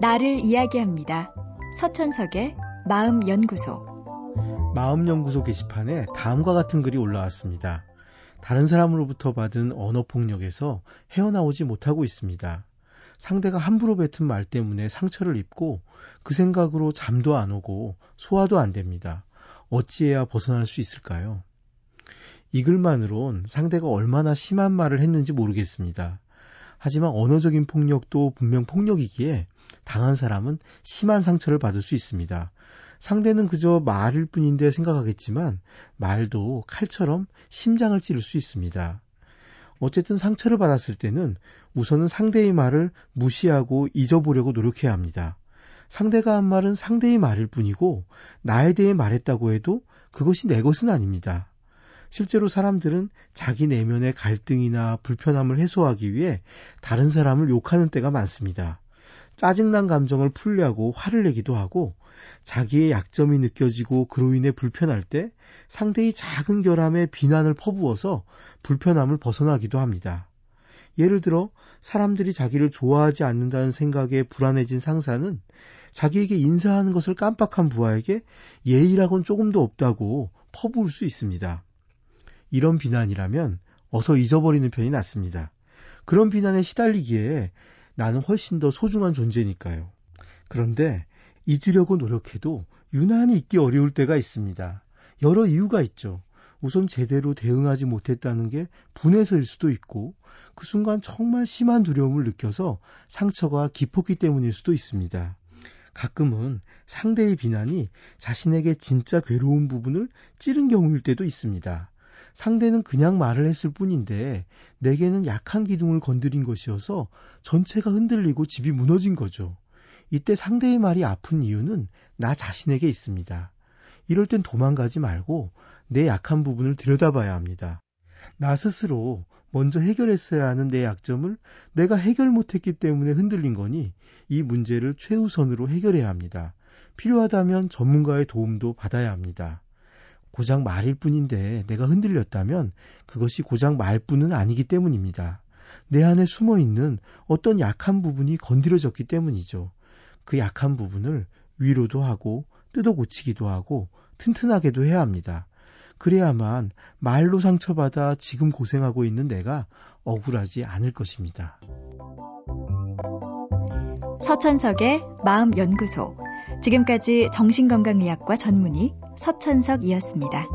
나를 이야기합니다. 서천석의 마음연구소. 마음연구소 게시판에 다음과 같은 글이 올라왔습니다. 다른 사람으로부터 받은 언어폭력에서 헤어나오지 못하고 있습니다. 상대가 함부로 뱉은 말 때문에 상처를 입고 그 생각으로 잠도 안 오고 소화도 안 됩니다. 어찌해야 벗어날 수 있을까요? 이 글만으론 상대가 얼마나 심한 말을 했는지 모르겠습니다. 하지만 언어적인 폭력도 분명 폭력이기에 당한 사람은 심한 상처를 받을 수 있습니다. 상대는 그저 말일 뿐인데 생각하겠지만 말도 칼처럼 심장을 찌를 수 있습니다. 어쨌든 상처를 받았을 때는 우선은 상대의 말을 무시하고 잊어보려고 노력해야 합니다. 상대가 한 말은 상대의 말일 뿐이고 나에 대해 말했다고 해도 그것이 내 것은 아닙니다. 실제로 사람들은 자기 내면의 갈등이나 불편함을 해소하기 위해 다른 사람을 욕하는 때가 많습니다. 짜증난 감정을 풀려고 화를 내기도 하고 자기의 약점이 느껴지고 그로 인해 불편할 때 상대의 작은 결함에 비난을 퍼부어서 불편함을 벗어나기도 합니다. 예를 들어 사람들이 자기를 좋아하지 않는다는 생각에 불안해진 상사는 자기에게 인사하는 것을 깜빡한 부하에게 예의라곤 조금도 없다고 퍼부을 수 있습니다. 이런 비난이라면 어서 잊어버리는 편이 낫습니다. 그런 비난에 시달리기에 나는 훨씬 더 소중한 존재니까요. 그런데 잊으려고 노력해도 유난히 잊기 어려울 때가 있습니다. 여러 이유가 있죠. 우선 제대로 대응하지 못했다는 게 분해서일 수도 있고 그 순간 정말 심한 두려움을 느껴서 상처가 깊었기 때문일 수도 있습니다. 가끔은 상대의 비난이 자신에게 진짜 괴로운 부분을 찌른 경우일 때도 있습니다. 상대는 그냥 말을 했을 뿐인데 내게는 약한 기둥을 건드린 것이어서 전체가 흔들리고 집이 무너진 거죠. 이때 상대의 말이 아픈 이유는 나 자신에게 있습니다. 이럴 땐 도망가지 말고 내 약한 부분을 들여다봐야 합니다. 나 스스로 먼저 해결했어야 하는 내 약점을 내가 해결 못했기 때문에 흔들린 거니 이 문제를 최우선으로 해결해야 합니다. 필요하다면 전문가의 도움도 받아야 합니다. 고작 말일 뿐인데 내가 흔들렸다면 그것이 고작 말뿐은 아니기 때문입니다. 내 안에 숨어 있는 어떤 약한 부분이 건드려졌기 때문이죠. 그 약한 부분을 위로도 하고 뜯어 고치기도 하고 튼튼하게도 해야 합니다. 그래야만 말로 상처받아 지금 고생하고 있는 내가 억울하지 않을 것입니다. 서천석의 마음연구소. 지금까지 정신건강의학과 전문의 서천석이었습니다.